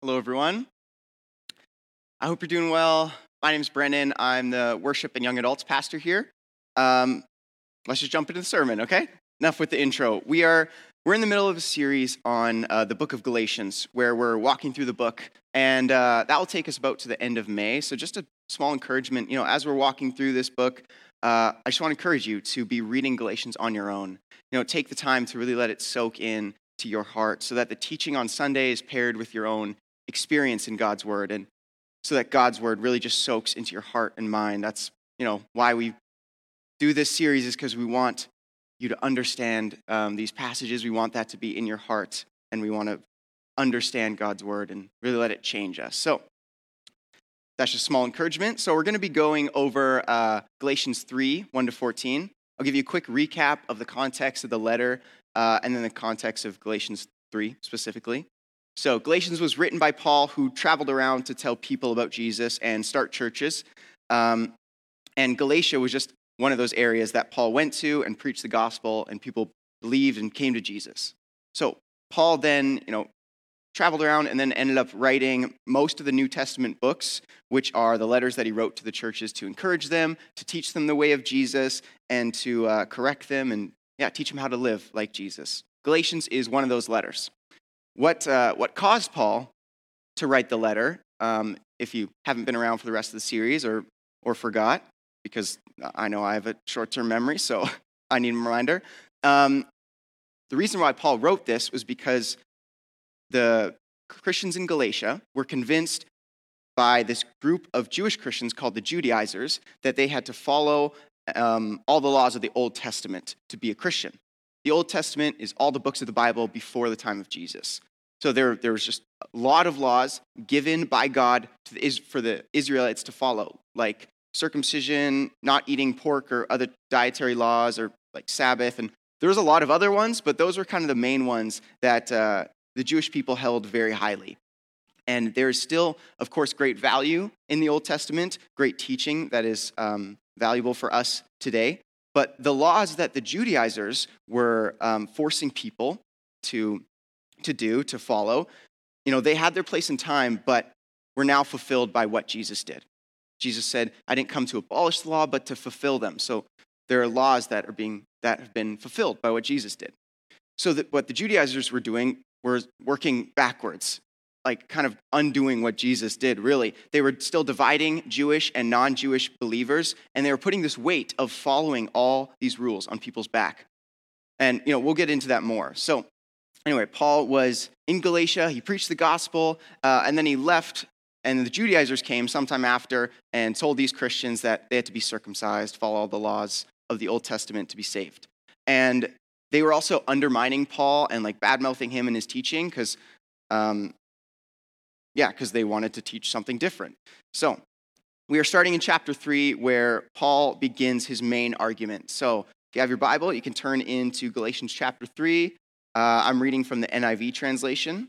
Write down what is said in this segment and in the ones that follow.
Hello, everyone. I hope you're doing well. My name is Brennan. I'm the worship and young adults pastor here. Um, let's just jump into the sermon, okay? Enough with the intro. We are we're in the middle of a series on uh, the book of Galatians, where we're walking through the book, and uh, that will take us about to the end of May. So, just a small encouragement, you know, as we're walking through this book, uh, I just want to encourage you to be reading Galatians on your own. You know, take the time to really let it soak in to your heart, so that the teaching on Sunday is paired with your own experience in God's word, and so that God's word really just soaks into your heart and mind. That's you know why we do this series is because we want you to understand um, these passages. We want that to be in your heart, and we want to understand God's word and really let it change us. So that's just small encouragement. So we're going to be going over uh, Galatians 3 1 to 14. I'll give you a quick recap of the context of the letter uh, and then the context of Galatians 3 specifically. So, Galatians was written by Paul, who traveled around to tell people about Jesus and start churches. Um, and Galatia was just one of those areas that Paul went to and preached the gospel, and people believed and came to Jesus. So Paul then, you know, traveled around and then ended up writing most of the New Testament books, which are the letters that he wrote to the churches to encourage them, to teach them the way of Jesus, and to uh, correct them and yeah, teach them how to live like Jesus. Galatians is one of those letters. What uh, what caused Paul to write the letter? Um, if you haven't been around for the rest of the series or or forgot, because I know I have a short term memory, so I need a reminder. Um, the reason why Paul wrote this was because the Christians in Galatia were convinced by this group of Jewish Christians called the Judaizers that they had to follow um, all the laws of the Old Testament to be a Christian. The Old Testament is all the books of the Bible before the time of Jesus. So there, there was just a lot of laws given by God the, for the Israelites to follow, like circumcision, not eating pork or other dietary laws or like Sabbath. And there was a lot of other ones, but those were kind of the main ones that uh, the Jewish people held very highly. And there is still, of course, great value in the Old Testament, great teaching that is um, valuable for us today. But the laws that the Judaizers were um, forcing people to, to do, to follow, you know, they had their place in time, but were now fulfilled by what Jesus did. Jesus said, I didn't come to abolish the law, but to fulfill them. So there are laws that are being that have been fulfilled by what Jesus did. So that what the Judaizers were doing were working backwards, like kind of undoing what Jesus did, really. They were still dividing Jewish and non-Jewish believers, and they were putting this weight of following all these rules on people's back. And you know, we'll get into that more. So anyway, Paul was in Galatia. He preached the gospel, uh, and then he left and the Judaizers came sometime after and told these Christians that they had to be circumcised, follow all the laws of the Old Testament to be saved. And they were also undermining Paul and like bad mouthing him and his teaching because, um, yeah, because they wanted to teach something different. So we are starting in chapter three where Paul begins his main argument. So if you have your Bible, you can turn into Galatians chapter three. Uh, I'm reading from the NIV translation.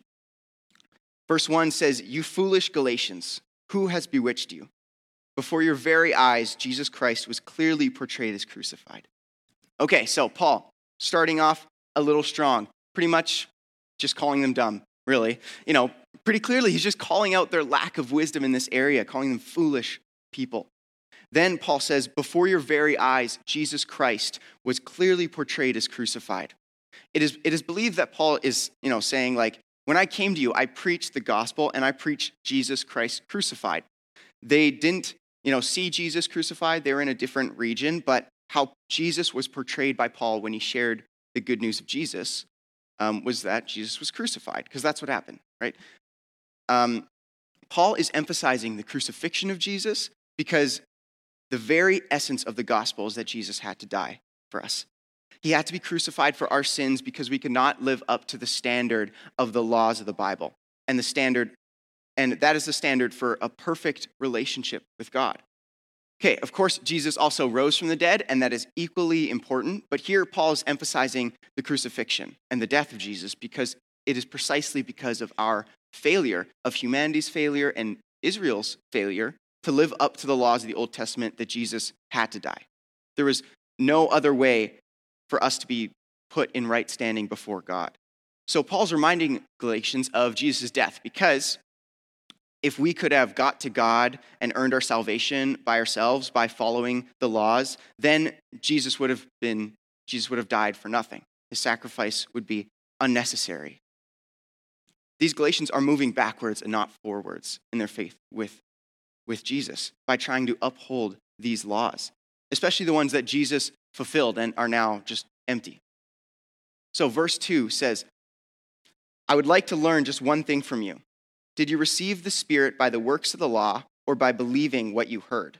Verse 1 says, You foolish Galatians, who has bewitched you? Before your very eyes, Jesus Christ was clearly portrayed as crucified. Okay, so Paul, starting off a little strong, pretty much just calling them dumb, really. You know, pretty clearly, he's just calling out their lack of wisdom in this area, calling them foolish people. Then Paul says, Before your very eyes, Jesus Christ was clearly portrayed as crucified. It is, it is believed that Paul is, you know, saying, like, when I came to you, I preached the gospel and I preached Jesus Christ crucified. They didn't, you know, see Jesus crucified. They were in a different region, but how Jesus was portrayed by Paul when he shared the good news of Jesus um, was that Jesus was crucified, because that's what happened, right? Um, Paul is emphasizing the crucifixion of Jesus because the very essence of the gospel is that Jesus had to die for us. He had to be crucified for our sins because we could not live up to the standard of the laws of the Bible. And the standard, and that is the standard for a perfect relationship with God. Okay, of course, Jesus also rose from the dead, and that is equally important. But here, Paul is emphasizing the crucifixion and the death of Jesus because it is precisely because of our failure, of humanity's failure and Israel's failure to live up to the laws of the Old Testament that Jesus had to die. There was no other way for us to be put in right standing before God. So Paul's reminding Galatians of Jesus' death because if we could have got to God and earned our salvation by ourselves by following the laws, then Jesus would have been Jesus would have died for nothing. His sacrifice would be unnecessary. These Galatians are moving backwards and not forwards in their faith with, with Jesus by trying to uphold these laws, especially the ones that Jesus fulfilled and are now just empty. So, verse 2 says, I would like to learn just one thing from you. Did you receive the Spirit by the works of the law or by believing what you heard?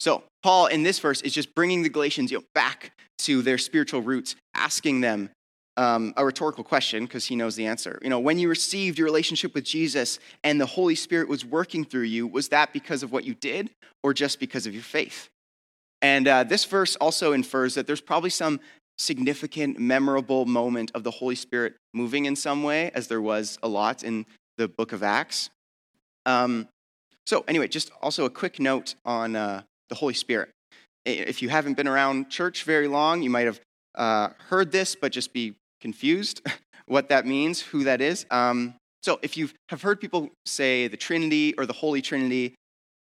So, Paul in this verse is just bringing the Galatians you know, back to their spiritual roots, asking them um, a rhetorical question because he knows the answer. You know, when you received your relationship with Jesus and the Holy Spirit was working through you, was that because of what you did or just because of your faith? And uh, this verse also infers that there's probably some significant, memorable moment of the Holy Spirit moving in some way, as there was a lot in the book of Acts. Um, so, anyway, just also a quick note on uh, the Holy Spirit. If you haven't been around church very long, you might have uh, heard this, but just be confused what that means, who that is. Um, so, if you have heard people say the Trinity or the Holy Trinity,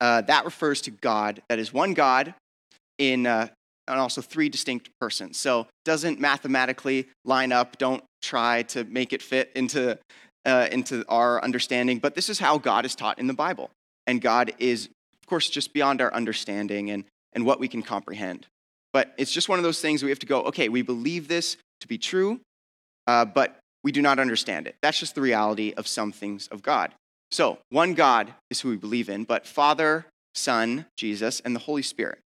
uh, that refers to God. That is one God in uh, and also three distinct persons. So, doesn't mathematically line up. Don't try to make it fit into uh, into our understanding. But this is how God is taught in the Bible, and God is, of course, just beyond our understanding and and what we can comprehend. But it's just one of those things we have to go. Okay, we believe this to be true uh, but we do not understand it. That's just the reality of some things of God. So, one God is who we believe in, but Father, Son, Jesus, and the Holy Spirit.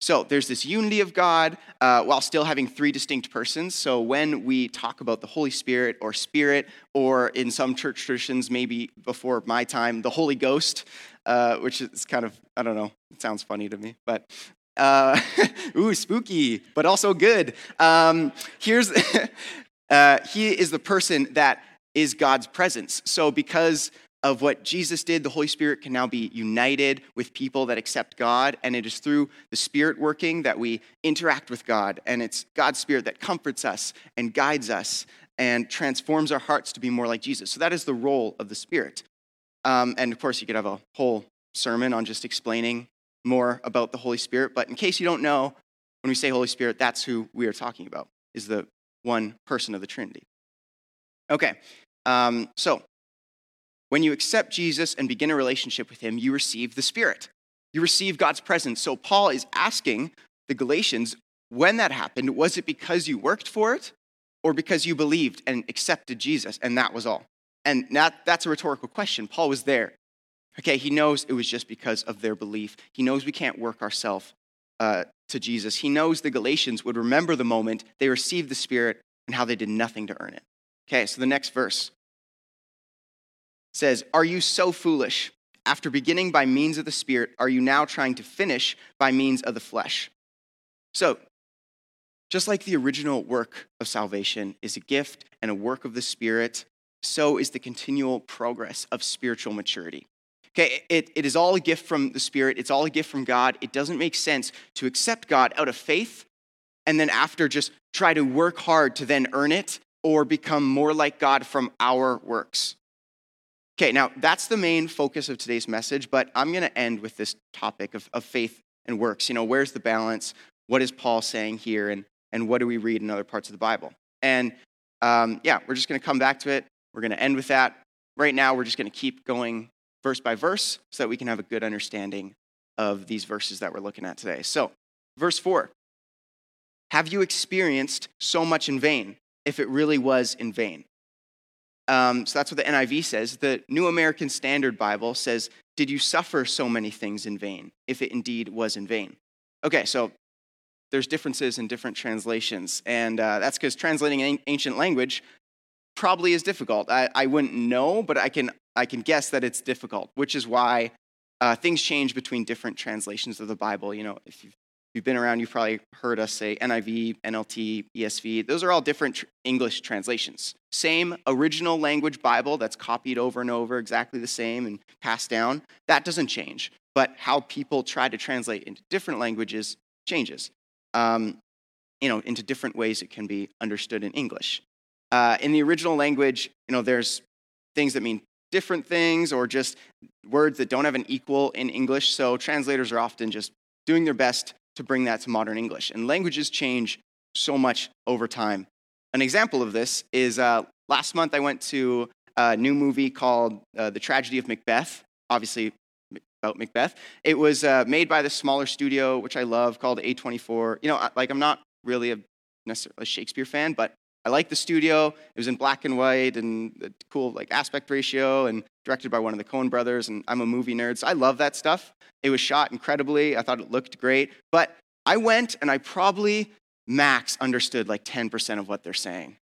So, there's this unity of God uh, while still having three distinct persons. So, when we talk about the Holy Spirit or Spirit, or in some church traditions, maybe before my time, the Holy Ghost, uh, which is kind of, I don't know, it sounds funny to me, but uh, ooh, spooky, but also good. Um, here's Uh, he is the person that is God's presence. So, because of what Jesus did, the Holy Spirit can now be united with people that accept God. And it is through the Spirit working that we interact with God. And it's God's Spirit that comforts us and guides us and transforms our hearts to be more like Jesus. So, that is the role of the Spirit. Um, and of course, you could have a whole sermon on just explaining more about the Holy Spirit. But in case you don't know, when we say Holy Spirit, that's who we are talking about, is the one person of the Trinity. Okay, um, so when you accept Jesus and begin a relationship with him, you receive the Spirit. You receive God's presence. So Paul is asking the Galatians when that happened, was it because you worked for it or because you believed and accepted Jesus and that was all? And that, that's a rhetorical question. Paul was there. Okay, he knows it was just because of their belief. He knows we can't work ourselves uh, to Jesus. He knows the Galatians would remember the moment they received the Spirit and how they did nothing to earn it. Okay, so the next verse says, Are you so foolish? After beginning by means of the Spirit, are you now trying to finish by means of the flesh? So, just like the original work of salvation is a gift and a work of the Spirit, so is the continual progress of spiritual maturity. Okay, it, it is all a gift from the Spirit, it's all a gift from God. It doesn't make sense to accept God out of faith and then after just try to work hard to then earn it or become more like God from our works. Okay, now that's the main focus of today's message, but I'm going to end with this topic of, of faith and works. You know, where's the balance? What is Paul saying here? And, and what do we read in other parts of the Bible? And um, yeah, we're just going to come back to it. We're going to end with that. Right now, we're just going to keep going verse by verse so that we can have a good understanding of these verses that we're looking at today. So, verse 4 Have you experienced so much in vain, if it really was in vain? Um, so that's what the NIV says. The New American Standard Bible says, Did you suffer so many things in vain, if it indeed was in vain? Okay, so there's differences in different translations, and uh, that's because translating ancient language probably is difficult. I, I wouldn't know, but I can I can guess that it's difficult, which is why uh, things change between different translations of the Bible. You know, if you've, you've, been around, you've probably heard us say NIV, NLT, ESV. Those are all different tr- English translations. Same original language Bible that's copied over and over, exactly the same and passed down. That doesn't change. But how people try to translate into different languages changes. Um, you know, into different ways it can be understood in English. Uh, in the original language, you know, there's things that mean different things or just words that don't have an equal in English. So translators are often just doing their best to bring that to modern English. And languages change so much over time. An example of this is uh, last month I went to a new movie called uh, The Tragedy of Macbeth, obviously about Macbeth. It was uh, made by this smaller studio, which I love, called A24. You know, like I'm not really a necessarily a Shakespeare fan, but I like the studio. It was in black and white and cool like aspect ratio and directed by one of the Coen brothers. And I'm a movie nerd, so I love that stuff. It was shot incredibly. I thought it looked great. But I went and I probably max understood like 10% of what they're saying.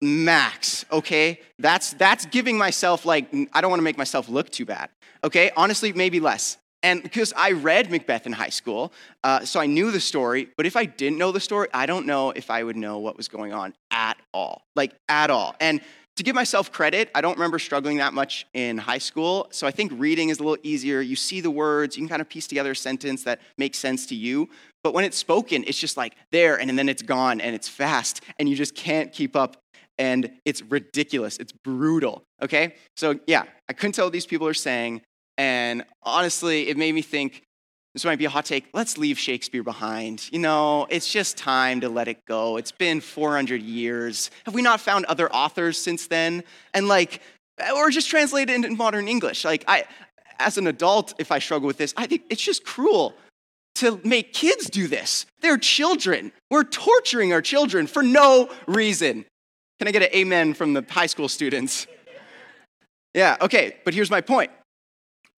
Max, okay? That's that's giving myself like I don't want to make myself look too bad. Okay? Honestly, maybe less. And because I read Macbeth in high school, uh, so I knew the story, but if I didn't know the story, I don't know if I would know what was going on at all. Like, at all. And to give myself credit, I don't remember struggling that much in high school. So I think reading is a little easier. You see the words, you can kind of piece together a sentence that makes sense to you. But when it's spoken, it's just like there and then it's gone and it's fast and you just can't keep up and it's ridiculous. It's brutal. Okay? So yeah, I couldn't tell what these people are saying. And honestly, it made me think this might be a hot take. Let's leave Shakespeare behind. You know, it's just time to let it go. It's been 400 years. Have we not found other authors since then? And like, or just translate it into modern English. Like, I, as an adult, if I struggle with this, I think it's just cruel to make kids do this. They're children. We're torturing our children for no reason. Can I get an amen from the high school students? Yeah, okay, but here's my point.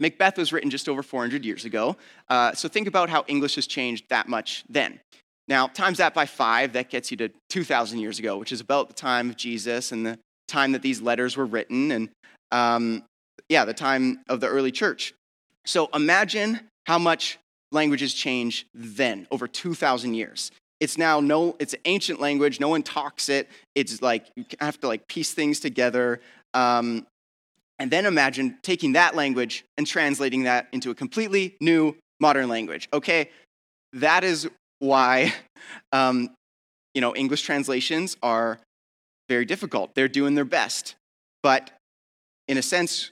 Macbeth was written just over 400 years ago. Uh, so think about how English has changed that much then. Now, times that by five, that gets you to 2,000 years ago, which is about the time of Jesus and the time that these letters were written, and um, yeah, the time of the early church. So imagine how much languages change then, over 2,000 years. It's now no, it's an ancient language. No one talks it. It's like you have to like piece things together. Um, and then imagine taking that language and translating that into a completely new modern language. Okay, that is why um, you know English translations are very difficult. They're doing their best, but in a sense,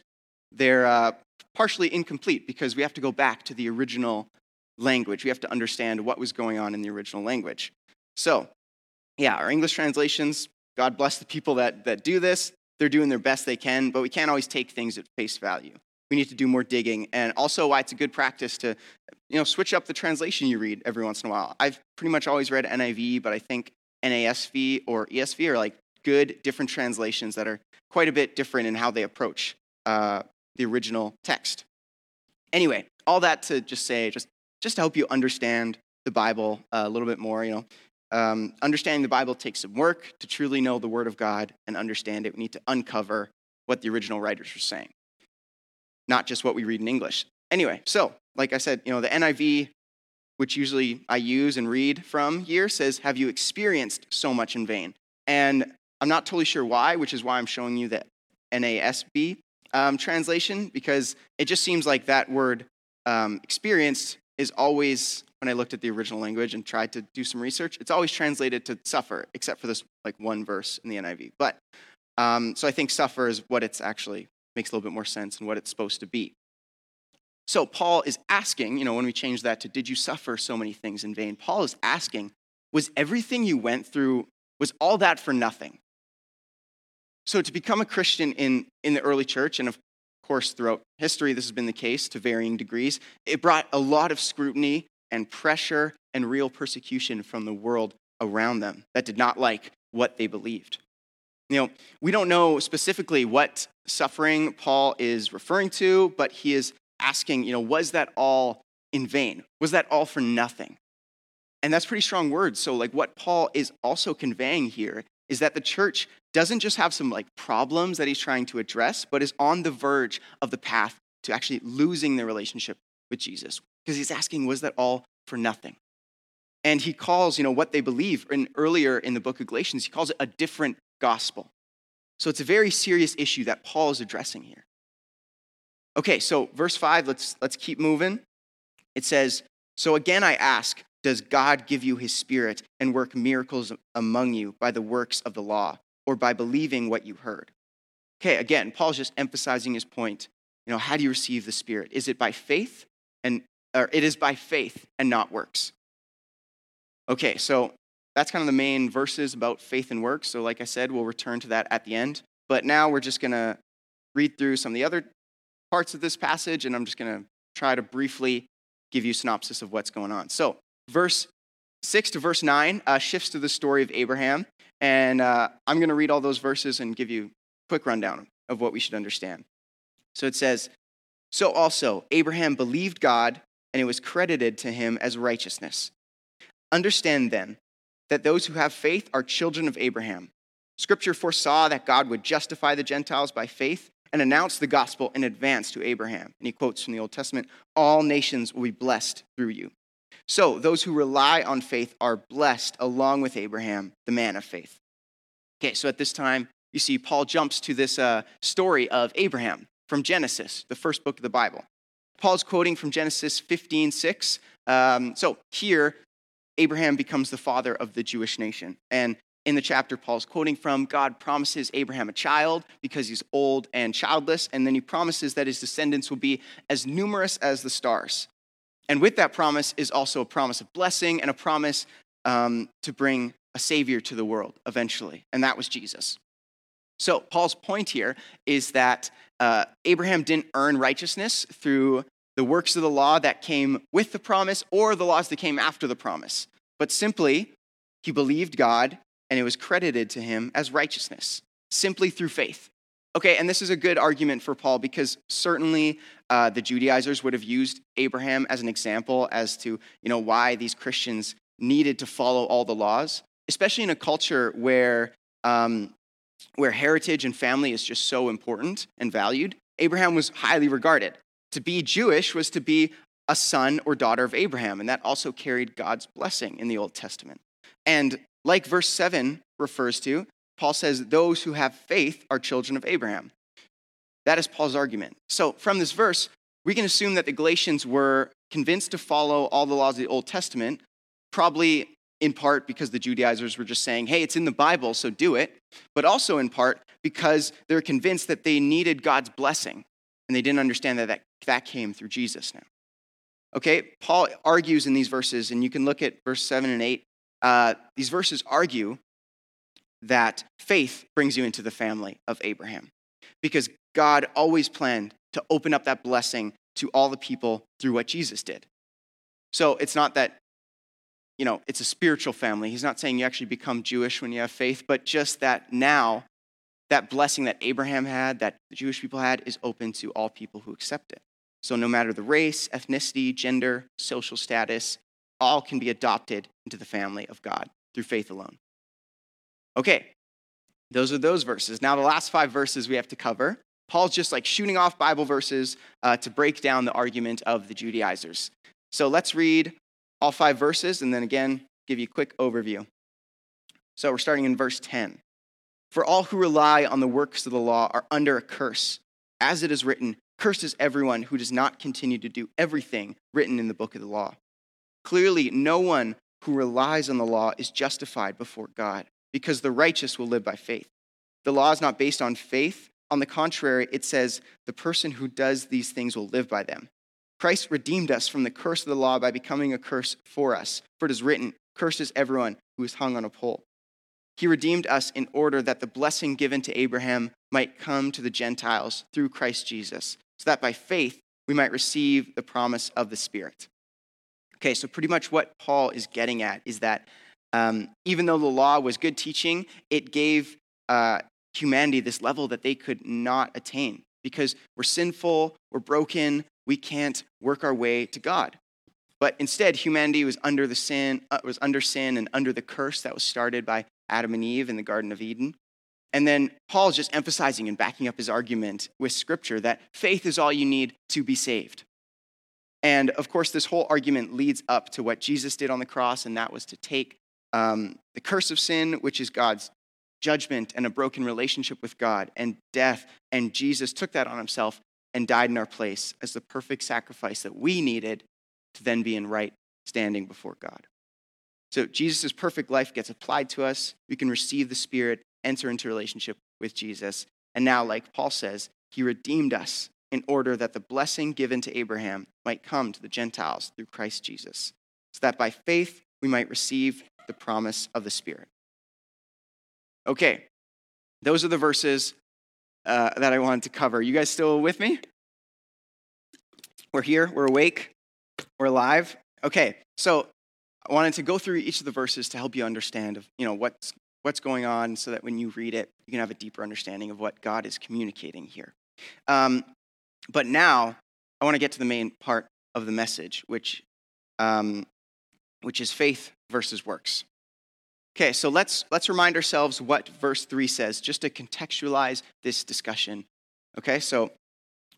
they're uh, partially incomplete because we have to go back to the original language. We have to understand what was going on in the original language. So, yeah, our English translations. God bless the people that, that do this they're doing their best they can, but we can't always take things at face value. We need to do more digging, and also why it's a good practice to, you know, switch up the translation you read every once in a while. I've pretty much always read NIV, but I think NASV or ESV are like good different translations that are quite a bit different in how they approach uh, the original text. Anyway, all that to just say, just just to help you understand the Bible a little bit more. You know, um, understanding the Bible takes some work to truly know the Word of God and understand it. We need to uncover what the original writers were saying, not just what we read in English. Anyway, so like I said, you know, the NIV, which usually I use and read from here, says, Have you experienced so much in vain? And I'm not totally sure why, which is why I'm showing you the NASB um, translation, because it just seems like that word um, experienced is always when I looked at the original language and tried to do some research, it's always translated to suffer, except for this like one verse in the NIV. But um, so I think suffer is what it's actually makes a little bit more sense and what it's supposed to be. So Paul is asking, you know, when we change that to did you suffer so many things in vain? Paul is asking, was everything you went through, was all that for nothing? So to become a Christian in, in the early church, and of course throughout history this has been the case to varying degrees, it brought a lot of scrutiny and pressure and real persecution from the world around them that did not like what they believed. You know, we don't know specifically what suffering Paul is referring to, but he is asking, you know, was that all in vain? Was that all for nothing? And that's pretty strong words. So, like, what Paul is also conveying here is that the church doesn't just have some like problems that he's trying to address, but is on the verge of the path to actually losing their relationship with Jesus, because he's asking, was that all for nothing? And he calls, you know, what they believe in earlier in the book of Galatians, he calls it a different gospel. So it's a very serious issue that Paul is addressing here. Okay, so verse 5, let's let's keep moving. It says, "So again I ask, does God give you his spirit and work miracles among you by the works of the law or by believing what you heard?" Okay, again, Paul's just emphasizing his point. You know, how do you receive the Spirit? Is it by faith and or it is by faith and not works? Okay, so that's kind of the main verses about faith and works. So, like I said, we'll return to that at the end. But now we're just going to read through some of the other parts of this passage, and I'm just going to try to briefly give you synopsis of what's going on. So, verse 6 to verse 9 uh, shifts to the story of Abraham. And uh, I'm going to read all those verses and give you a quick rundown of what we should understand. So it says, So also, Abraham believed God, and it was credited to him as righteousness. Understand then that those who have faith are children of Abraham. Scripture foresaw that God would justify the Gentiles by faith and announce the gospel in advance to Abraham. And he quotes from the Old Testament All nations will be blessed through you. So those who rely on faith are blessed along with Abraham, the man of faith. Okay, so at this time, you see Paul jumps to this uh, story of Abraham from Genesis, the first book of the Bible. Paul's quoting from Genesis 15 6. Um, so here, Abraham becomes the father of the Jewish nation. And in the chapter Paul's quoting from, God promises Abraham a child because he's old and childless, and then he promises that his descendants will be as numerous as the stars. And with that promise is also a promise of blessing and a promise um, to bring a savior to the world eventually, and that was Jesus. So, Paul's point here is that uh, Abraham didn't earn righteousness through the works of the law that came with the promise or the laws that came after the promise, but simply he believed God and it was credited to him as righteousness, simply through faith. Okay, and this is a good argument for Paul because certainly uh, the Judaizers would have used Abraham as an example as to you know why these Christians needed to follow all the laws, especially in a culture where um, where heritage and family is just so important and valued. Abraham was highly regarded. To be Jewish was to be a son or daughter of Abraham, and that also carried God's blessing in the Old Testament. And like verse 7 refers to, Paul says, those who have faith are children of Abraham. That is Paul's argument. So from this verse, we can assume that the Galatians were convinced to follow all the laws of the Old Testament, probably in part because the Judaizers were just saying, hey, it's in the Bible, so do it, but also in part because they're convinced that they needed God's blessing, and they didn't understand that that, that came through Jesus now. Okay, Paul argues in these verses, and you can look at verse 7 and 8 uh, these verses argue that faith brings you into the family of Abraham because God always planned to open up that blessing to all the people through what Jesus did. So it's not that, you know, it's a spiritual family. He's not saying you actually become Jewish when you have faith, but just that now that blessing that Abraham had, that the Jewish people had, is open to all people who accept it. So no matter the race, ethnicity, gender, social status, all can be adopted into the family of God through faith alone. Okay, those are those verses. Now, the last five verses we have to cover. Paul's just like shooting off Bible verses uh, to break down the argument of the Judaizers. So let's read all five verses and then again give you a quick overview. So we're starting in verse 10. For all who rely on the works of the law are under a curse. As it is written, Cursed is everyone who does not continue to do everything written in the book of the law. Clearly, no one who relies on the law is justified before God, because the righteous will live by faith. The law is not based on faith. On the contrary, it says, the person who does these things will live by them. Christ redeemed us from the curse of the law by becoming a curse for us. For it is written, Curses everyone who is hung on a pole. He redeemed us in order that the blessing given to Abraham might come to the Gentiles through Christ Jesus, so that by faith we might receive the promise of the Spirit. Okay, so pretty much what Paul is getting at is that um, even though the law was good teaching, it gave uh, humanity this level that they could not attain because we're sinful, we're broken, we can't work our way to God. But instead, humanity was under the sin, uh, was under sin and under the curse that was started by Adam and Eve in the Garden of Eden. And then Paul is just emphasizing and backing up his argument with Scripture that faith is all you need to be saved. And of course, this whole argument leads up to what Jesus did on the cross, and that was to take um, the curse of sin, which is God's judgment and a broken relationship with God, and death. And Jesus took that on himself and died in our place as the perfect sacrifice that we needed to then be in right standing before God. So Jesus' perfect life gets applied to us. We can receive the Spirit, enter into relationship with Jesus, And now, like Paul says, he redeemed us in order that the blessing given to Abraham might come to the Gentiles through Christ Jesus, so that by faith we might receive the promise of the Spirit. Okay, those are the verses uh, that I wanted to cover. You guys still with me? We're here, we're awake, we're alive. Okay, so I wanted to go through each of the verses to help you understand of, you know, what's, what's going on so that when you read it, you can have a deeper understanding of what God is communicating here. Um, but now, I want to get to the main part of the message, which, um, which is faith versus works. Okay, so let's, let's remind ourselves what verse 3 says, just to contextualize this discussion. Okay, so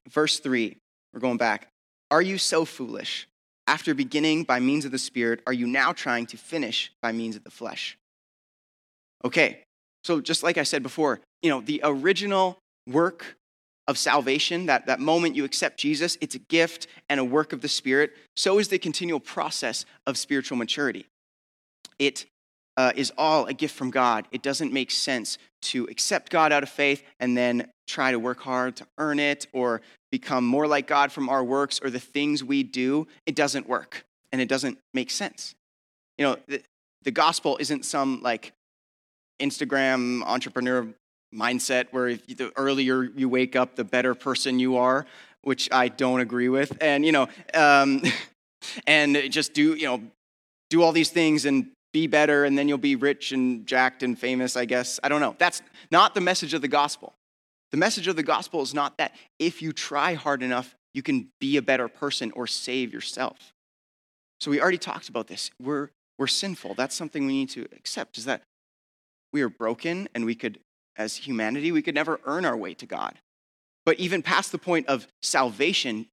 verse 3, we're going back. Are you so foolish? After beginning by means of the Spirit, are you now trying to finish by means of the flesh? Okay, so just like I said before, you know, the original work of salvation, that, that moment you accept Jesus, it's a gift and a work of the Spirit. So is the continual process of spiritual maturity. It uh, is all a gift from God. It doesn't make sense to accept God out of faith and then try to work hard to earn it or become more like God from our works or the things we do. It doesn't work and it doesn't make sense. You know, the, the gospel isn't some like Instagram entrepreneur mindset where the earlier you wake up, the better person you are, which I don't agree with. And, you know, um, and just do, you know, do all these things and be better and then you'll be rich and jacked and famous, I guess. I don't know. That's not the message of the gospel. The message of the gospel is not that if you try hard enough, you can be a better person or save yourself. So we already talked about this. We're, we're sinful. That's something we need to accept is that we are broken and we could, as humanity, we could never earn our way to God. But even past the point of salvation,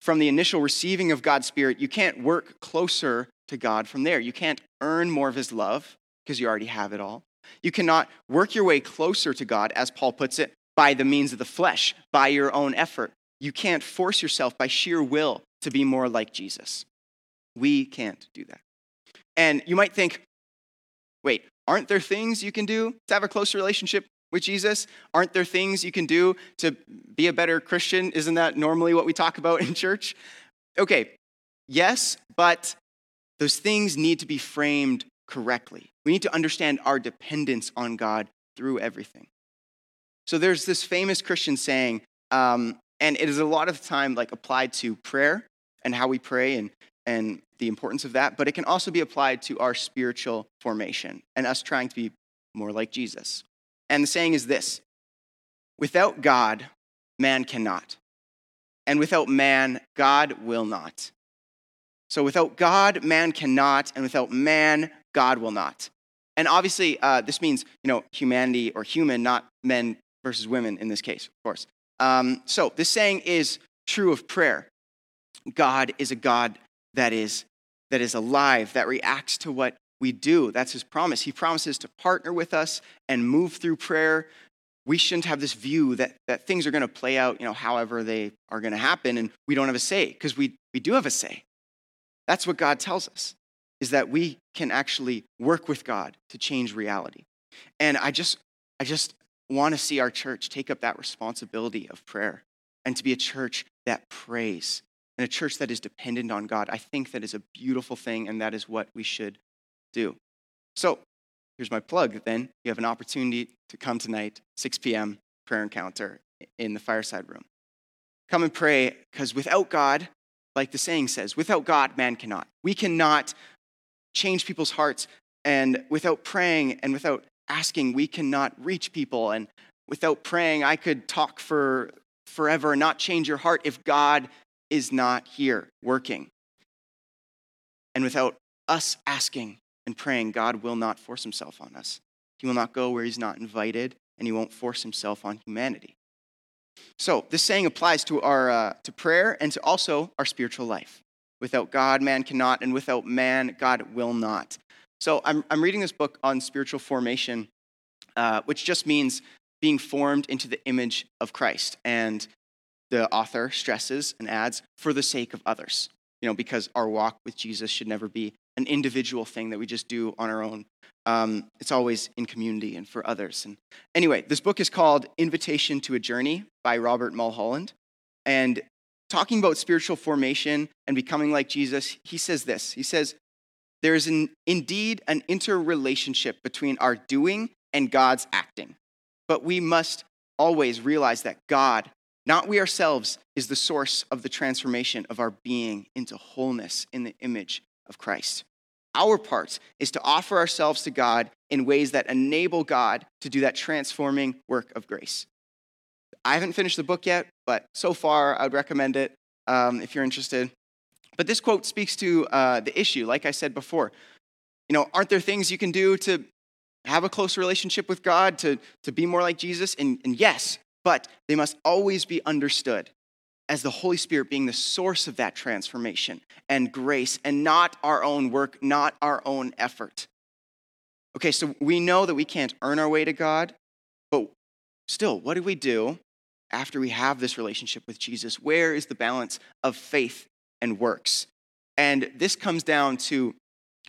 from the initial receiving of God's Spirit, you can't work closer to God from there. You can't earn more of His love because you already have it all. You cannot work your way closer to God, as Paul puts it, by the means of the flesh, by your own effort. You can't force yourself by sheer will to be more like Jesus. We can't do that. And you might think, wait, aren't there things you can do to have a closer relationship with Jesus? Aren't there things you can do to be a better Christian? Isn't that normally what we talk about in church? Okay, yes, but those things need to be framed correctly. We need to understand our dependence on God through everything. So there's this famous Christian saying, um, and it is a lot of the time like applied to prayer and how we pray and, and the importance of that, but it can also be applied to our spiritual formation and us trying to be more like Jesus. And the saying is this without God, man cannot. And without man, God will not. So without God, man cannot, and without man, God will not. And obviously, uh, this means you know humanity or human, not men versus women in this case, of course. Um, so this saying is true of prayer. God is a God that is that is alive, that reacts to what we do. That's His promise. He promises to partner with us and move through prayer. We shouldn't have this view that, that things are going to play out, you know, however they are going to happen, and we don't have a say, because we, we do have a say. That's what God tells us, is that we can actually work with God to change reality. And I just, I just want to see our church take up that responsibility of prayer and to be a church that prays and a church that is dependent on God. I think that is a beautiful thing, and that is what we should do. So here's my plug then. You have an opportunity to come tonight, 6 p.m., prayer encounter in the fireside room. Come and pray, because without God, like the saying says, without God, man cannot. We cannot change people's hearts. And without praying and without asking, we cannot reach people. And without praying, I could talk for forever and not change your heart if God is not here working. And without us asking and praying, God will not force himself on us. He will not go where he's not invited, and he won't force himself on humanity. So this saying applies to our uh, to prayer and to also our spiritual life. Without God, man cannot, and without man, God will not. So I'm I'm reading this book on spiritual formation, uh, which just means being formed into the image of Christ. And the author stresses and adds for the sake of others. You know, because our walk with Jesus should never be an individual thing that we just do on our own. Um, it's always in community and for others. And anyway, this book is called Invitation to a Journey by Robert Mulholland. And talking about spiritual formation and becoming like Jesus, he says this. He says, There is an, indeed an interrelationship between our doing and God's acting. But we must always realize that God, not we ourselves, is the source of the transformation of our being into wholeness in the image of Christ. Our part is to offer ourselves to God in ways that enable God to do that transforming work of grace. I haven't finished the book yet, but so far I would recommend it um, if you're interested. But this quote speaks to uh, the issue, like I said before. You know, aren't there things you can do to have a close relationship with God, to, to be more like Jesus? And, and yes, but they must always be understood as the Holy Spirit being the source of that transformation and grace, and not our own work, not our own effort. Okay, so we know that we can't earn our way to God, but still, what do we do after we have this relationship with Jesus? Where is the balance of faith and works? And this comes down to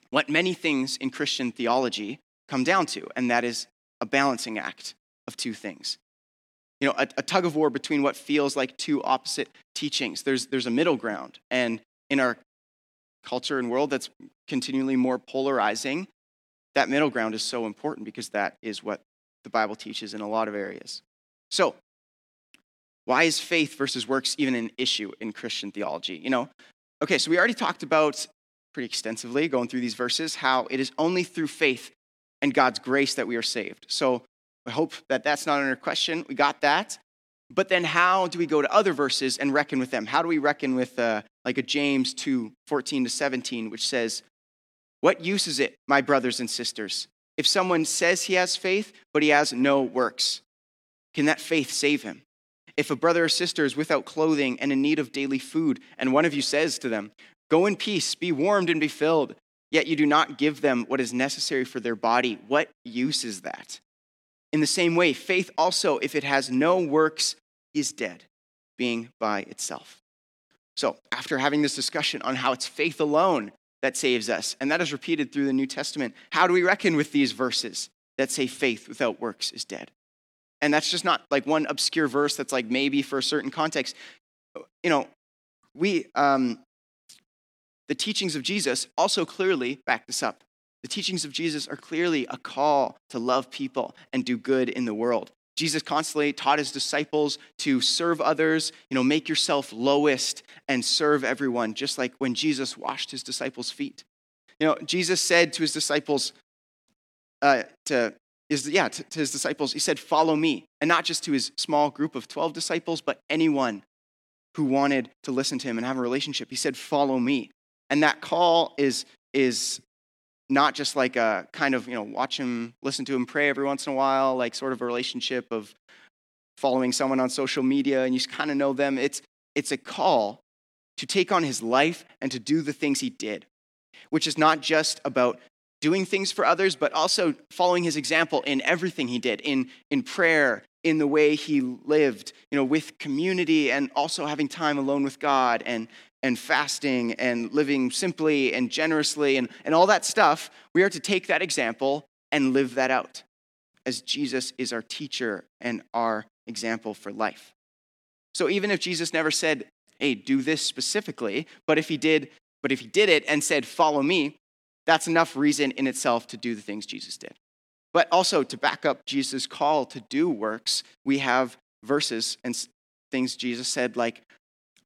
what many things in Christian theology come down to, and that is a balancing act of two things. You know, a, a, tug of war between what feels like two opposite teachings. There's, there's a middle ground. And in our culture and world that's continually more polarizing, that middle ground is so important because that is what the Bible teaches in a lot of areas. So, why is faith versus works even an issue in Christian theology? You know, okay, so we already talked about pretty extensively going through these verses how it is only through faith and God's grace that we are saved. So, I hope that that's not under question. We got that. But then how do we go to other verses and reckon with them? How do we reckon with uh, like a James 2 14 to 17, which says, What use is it, my brothers and sisters, if someone says he has faith, but he has no works? Can that faith save him? If a brother or sister is without clothing and in need of daily food, and one of you says to them, Go in peace, be warmed and be filled, yet you do not give them what is necessary for their body, what use is that? In the same way, faith also, if it has no works, is dead, being by itself. So, after having this discussion on how it's faith alone that saves us, and that is repeated through the New Testament, how do we reckon with these verses that say faith without works is dead? And that's just not like one obscure verse that's like maybe for a certain context. You know, we, um, the teachings of Jesus also clearly back this up. The teachings of Jesus are clearly a call to love people and do good in the world. Jesus constantly taught his disciples to serve others, you know, make yourself lowest and serve everyone, just like when Jesus washed his disciples' feet. You know, Jesus said to his disciples, uh, to his, yeah, to, to his disciples, he said, follow me. And not just to his small group of 12 disciples, but anyone who wanted to listen to him and have a relationship. He said, follow me. And that call is, is not just like a kind of, you know, watch him, listen to him pray every once in a while, like sort of a relationship of following someone on social media and you kind of know them. It's, it's a call to take on his life and to do the things he did, which is not just about doing things for others, but also following his example in everything he did, in, in prayer, in the way he lived, you know, with community and also having time alone with God and, and fasting and living simply and generously and, and all that stuff, we are to take that example and live that out as Jesus is our teacher and our example for life. So even if Jesus never said, hey, do this specifically, but if he did, but if he did it and said, follow me, that's enough reason in itself to do the things Jesus did. But also to back up Jesus' call to do works, we have verses and things Jesus said like,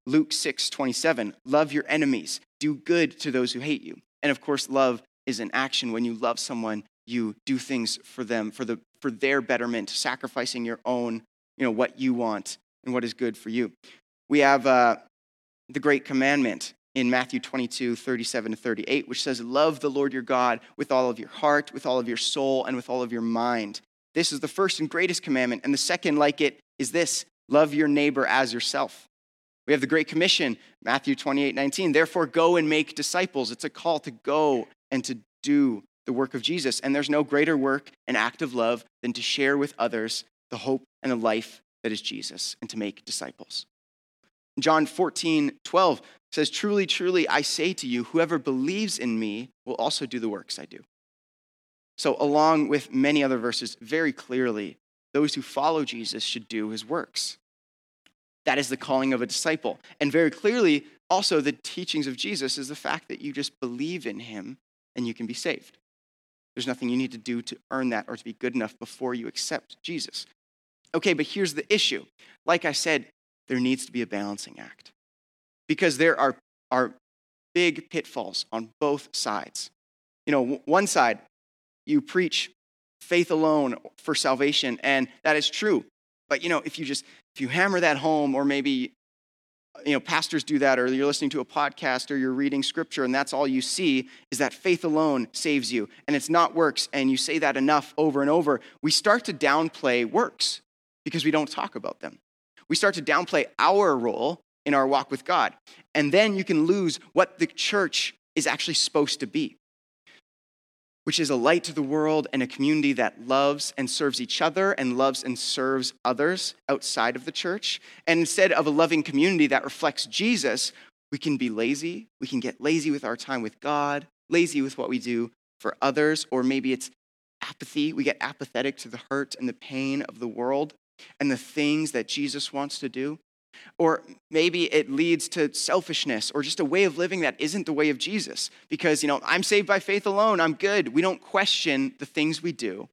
Luke 6 27, love your enemies, do good to those who hate you. And of course, love is an action. When you love someone, you do things for them, for, the, for their betterment, sacrificing your own, you know, what you want and what is good for you. We have uh, the great commandment in Matthew 22, 37 to 38, which says, Love the Lord your God with all of your heart, with all of your soul, and with all of your mind. This is the first and greatest commandment. And the second, like it, is this love your neighbor as yourself. We have the Great Commission, Matthew 28 19. Therefore, go and make disciples. It's a call to go and to do the work of Jesus. And there's no greater work and act of love than to share with others the hope and the life that is Jesus and to make disciples. John 14 12, says, Truly, truly, I say to you, whoever believes in me will also do the works I do. So, along with many other verses, very clearly, those who follow Jesus should do his works. That is the calling of a disciple. And very clearly, also, the teachings of Jesus is the fact that you just believe in him and you can be saved. There's nothing you need to do to earn that or to be good enough before you accept Jesus. Okay, but here's the issue. Like I said, there needs to be a balancing act because there are, are big pitfalls on both sides. You know, one side, you preach faith alone for salvation, and that is true. But you know, if you just if you hammer that home, or maybe you know, pastors do that, or you're listening to a podcast, or you're reading scripture, and that's all you see is that faith alone saves you, and it's not works, and you say that enough over and over, we start to downplay works because we don't talk about them. We start to downplay our role in our walk with God, and then you can lose what the church is actually supposed to be which is a light to the world and a community that loves and serves each other and loves and serves others outside of the church. And instead of a loving community that reflects Jesus, we can be lazy. We can get lazy with our time with God, lazy with what we do for others, or maybe it's apathy. We get apathetic to the hurt and the pain of the world and the things that Jesus wants to do. Or maybe it leads to selfishness or just a way of living that isn't the way of Jesus. Because, you know, I'm saved by faith alone, I'm good. We don't question the things we do.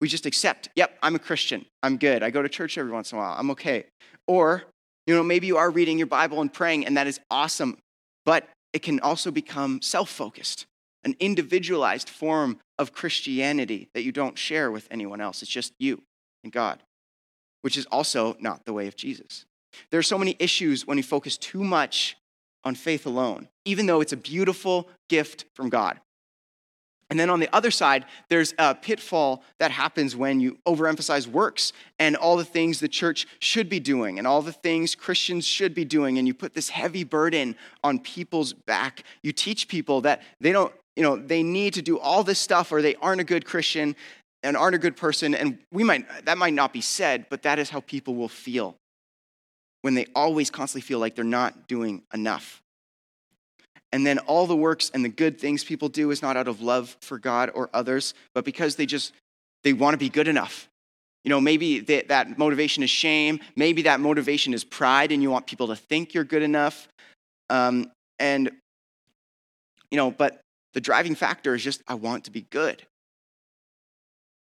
We just accept, yep, I'm a Christian, I'm good. I go to church every once in a while, I'm okay. Or, you know, maybe you are reading your Bible and praying, and that is awesome, but it can also become self focused, an individualized form of Christianity that you don't share with anyone else. It's just you and God, which is also not the way of Jesus. There are so many issues when we focus too much on faith alone, even though it's a beautiful gift from God. And then on the other side, there's a pitfall that happens when you overemphasize works and all the things the church should be doing and all the things Christians should be doing. And you put this heavy burden on people's back. You teach people that they don't, you know, they need to do all this stuff or they aren't a good Christian and aren't a good person. And we might, that might not be said, but that is how people will feel when they always constantly feel like they're not doing enough. And then all the works and the good things people do is not out of love for God or others, but because they just they want to be good enough. You know, maybe that, that motivation is shame. Maybe that motivation is pride, and you want people to think you're good enough. Um, and you know, but the driving factor is just I want to be good.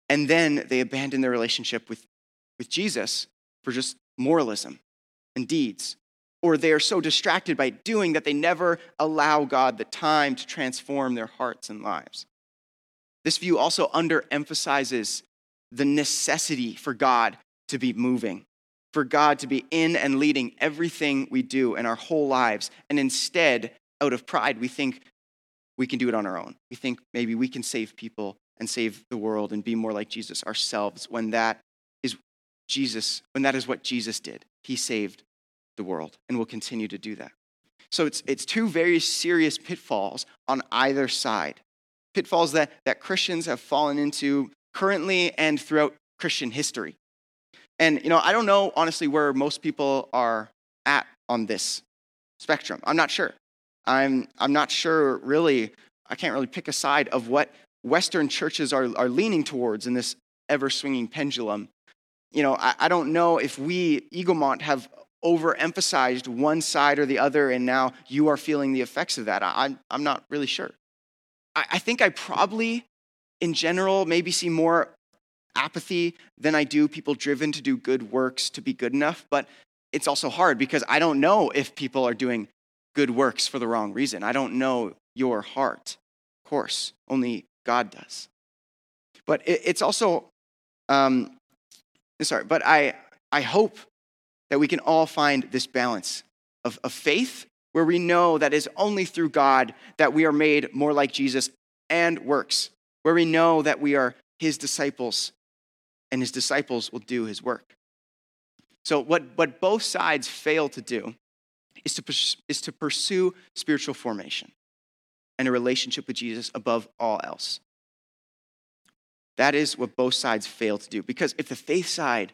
And then they abandon their relationship with, with Jesus for just moralism and deeds. Or they are so distracted by doing that they never allow God the time to transform their hearts and lives. This view also underemphasizes the necessity for God to be moving, for God to be in and leading everything we do in our whole lives. And instead, out of pride, we think we can do it on our own. We think maybe we can save people and save the world and be more like Jesus ourselves when that is Jesus, when that is what Jesus did. He saved the world and will continue to do that. So it's, it's two very serious pitfalls on either side. Pitfalls that, that Christians have fallen into currently and throughout Christian history. And, you know, I don't know, honestly, where most people are at on this spectrum. I'm not sure. I'm, I'm not sure, really, I can't really pick a side of what Western churches are, are leaning towards in this ever swinging pendulum. You know, I, I don't know if we, Eaglemont, have overemphasized one side or the other, and now you are feeling the effects of that. I, I'm not really sure. I, I think I probably, in general, maybe see more apathy than I do people driven to do good works to be good enough, but it's also hard because I don't know if people are doing good works for the wrong reason. I don't know your heart, of course, only God does. But it, it's also, um, sorry, but I, I hope that we can all find this balance of, of faith, where we know that is only through God that we are made more like Jesus, and works, where we know that we are his disciples and his disciples will do his work. So, what, what both sides fail to do is to, is to pursue spiritual formation and a relationship with Jesus above all else. That is what both sides fail to do. Because if the faith side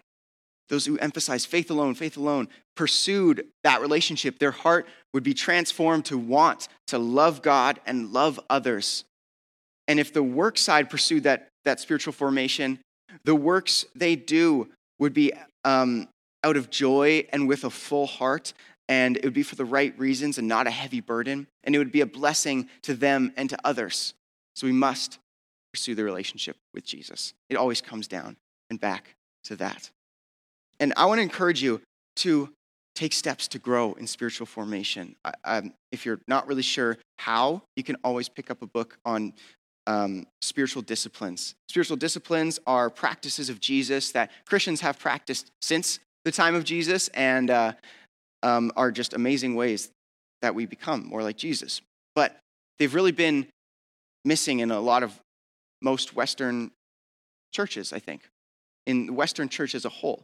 those who emphasize faith alone, faith alone, pursued that relationship, their heart would be transformed to want to love God and love others. And if the work side pursued that, that spiritual formation, the works they do would be um, out of joy and with a full heart, and it would be for the right reasons and not a heavy burden, and it would be a blessing to them and to others. So we must pursue the relationship with Jesus. It always comes down and back to that. And I want to encourage you to take steps to grow in spiritual formation. Um, if you're not really sure how, you can always pick up a book on um, spiritual disciplines. Spiritual disciplines are practices of Jesus that Christians have practiced since the time of Jesus and uh, um, are just amazing ways that we become more like Jesus. But they've really been missing in a lot of most Western churches, I think, in the Western church as a whole.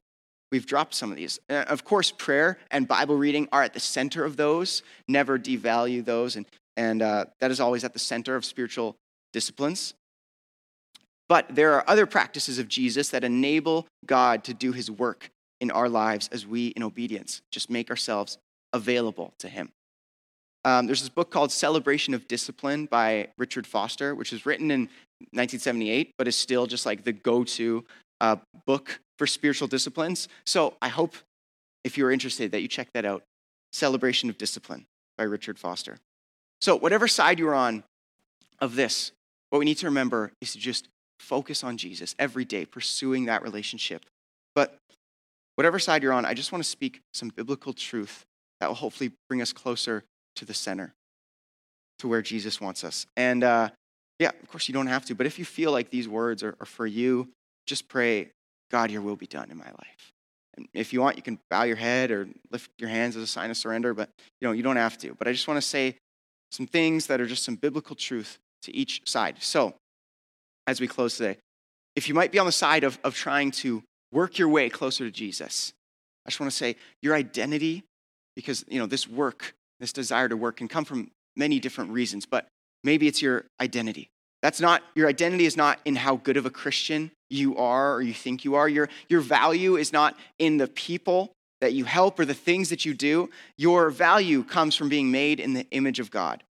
We've dropped some of these. Uh, of course, prayer and Bible reading are at the center of those. Never devalue those. And, and uh, that is always at the center of spiritual disciplines. But there are other practices of Jesus that enable God to do his work in our lives as we, in obedience, just make ourselves available to him. Um, there's this book called Celebration of Discipline by Richard Foster, which was written in 1978, but is still just like the go to uh, book for spiritual disciplines. So I hope if you're interested that you check that out. Celebration of Discipline by Richard Foster. So, whatever side you're on of this, what we need to remember is to just focus on Jesus every day, pursuing that relationship. But whatever side you're on, I just want to speak some biblical truth that will hopefully bring us closer to the center, to where Jesus wants us. And uh, yeah, of course, you don't have to, but if you feel like these words are, are for you, just pray, God, your will be done in my life. And if you want, you can bow your head or lift your hands as a sign of surrender, but you know, you don't have to. But I just want to say some things that are just some biblical truth to each side. So, as we close today, if you might be on the side of, of trying to work your way closer to Jesus, I just want to say your identity, because you know, this work, this desire to work can come from many different reasons, but maybe it's your identity. That's not, your identity is not in how good of a Christian you are or you think you are. Your, your value is not in the people that you help or the things that you do. Your value comes from being made in the image of God.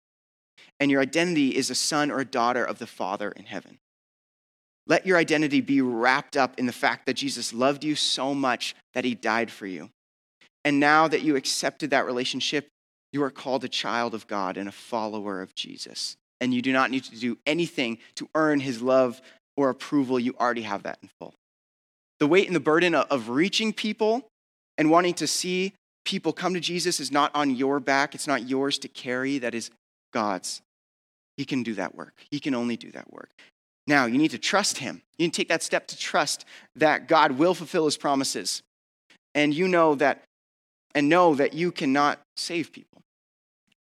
And your identity is a son or a daughter of the Father in heaven. Let your identity be wrapped up in the fact that Jesus loved you so much that he died for you. And now that you accepted that relationship, you are called a child of God and a follower of Jesus and you do not need to do anything to earn his love or approval. You already have that in full. The weight and the burden of reaching people and wanting to see people come to Jesus is not on your back. It's not yours to carry. That is God's. He can do that work. He can only do that work. Now, you need to trust Him. You need to take that step to trust that God will fulfill His promises. And you know that, and know that you cannot save people.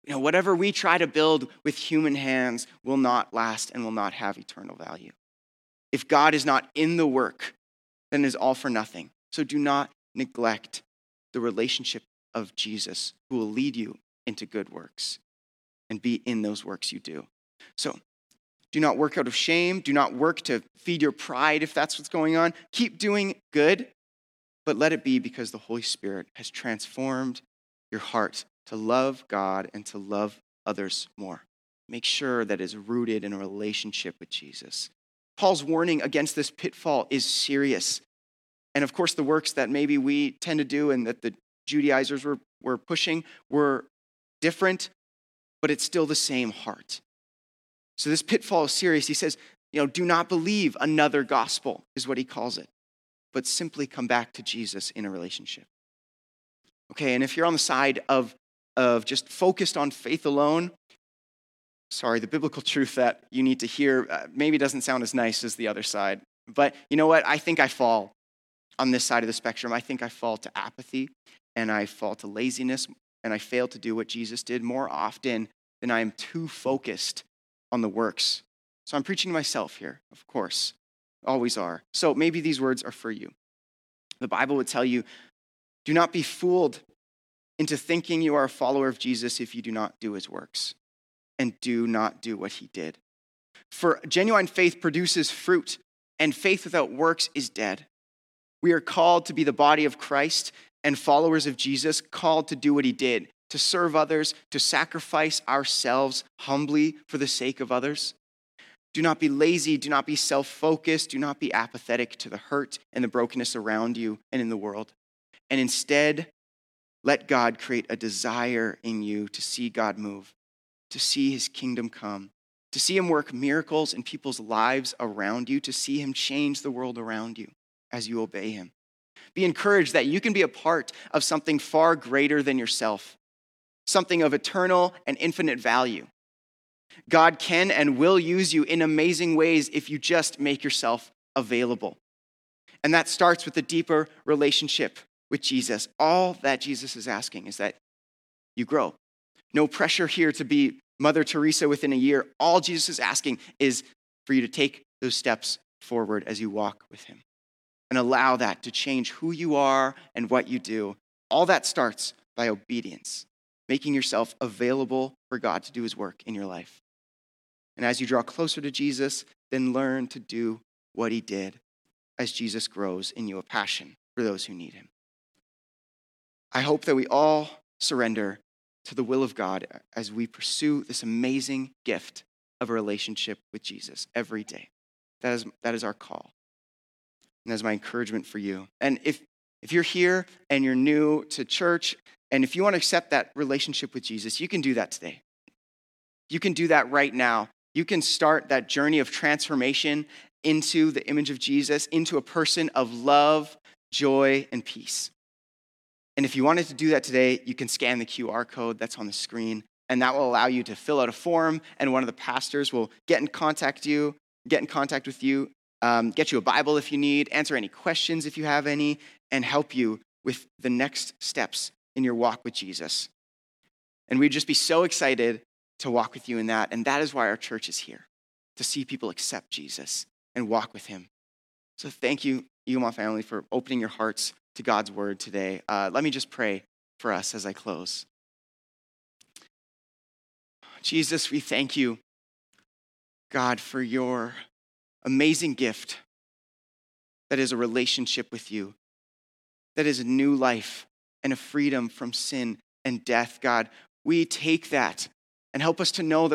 You know, whatever we try to build with human hands will not last and will not have eternal value. If God is not in the work, then it is all for nothing. So do not neglect the relationship of Jesus who will lead you into good works and be in those works you do. So do not work out of shame. Do not work to feed your pride if that's what's going on. Keep doing good, but let it be because the Holy Spirit has transformed your heart to love God and to love others more. Make sure that is rooted in a relationship with Jesus. Paul's warning against this pitfall is serious. And of course, the works that maybe we tend to do and that the Judaizers were, were pushing were different, but it's still the same heart. So this pitfall is serious. He says, you know, do not believe another gospel, is what he calls it, but simply come back to Jesus in a relationship. Okay, and if you're on the side of of just focused on faith alone, sorry, the biblical truth that you need to hear uh, maybe doesn't sound as nice as the other side. But you know what? I think I fall on this side of the spectrum. I think I fall to apathy and I fall to laziness and I fail to do what Jesus did more often than I am too focused on the works. So I'm preaching to myself here, of course, always are. So maybe these words are for you. The Bible would tell you do not be fooled into thinking you are a follower of Jesus if you do not do his works and do not do what he did. For genuine faith produces fruit, and faith without works is dead. We are called to be the body of Christ and followers of Jesus, called to do what he did, to serve others, to sacrifice ourselves humbly for the sake of others. Do not be lazy. Do not be self focused. Do not be apathetic to the hurt and the brokenness around you and in the world. And instead, let God create a desire in you to see God move, to see his kingdom come, to see him work miracles in people's lives around you, to see him change the world around you as you obey him. Be encouraged that you can be a part of something far greater than yourself, something of eternal and infinite value. God can and will use you in amazing ways if you just make yourself available. And that starts with a deeper relationship with Jesus. All that Jesus is asking is that you grow. No pressure here to be Mother Teresa within a year. All Jesus is asking is for you to take those steps forward as you walk with him and allow that to change who you are and what you do. All that starts by obedience, making yourself available for God to do his work in your life. And as you draw closer to Jesus, then learn to do what he did as Jesus grows in you a passion for those who need him. I hope that we all surrender to the will of God as we pursue this amazing gift of a relationship with Jesus every day. That is, that is our call. And that's my encouragement for you. And if, if you're here and you're new to church, and if you want to accept that relationship with Jesus, you can do that today. You can do that right now. You can start that journey of transformation into the image of Jesus, into a person of love, joy, and peace. And if you wanted to do that today, you can scan the QR code that's on the screen, and that will allow you to fill out a form, and one of the pastors will get in contact you, get in contact with you, um, get you a Bible if you need, answer any questions if you have any, and help you with the next steps in your walk with Jesus. And we'd just be so excited to walk with you in that. And that is why our church is here, to see people accept Jesus and walk with him. So thank you, UMA family, for opening your hearts to God's word today. Uh, let me just pray for us as I close. Jesus, we thank you, God, for your amazing gift that is a relationship with you, that is a new life and a freedom from sin and death. God, we take that and help us to know that.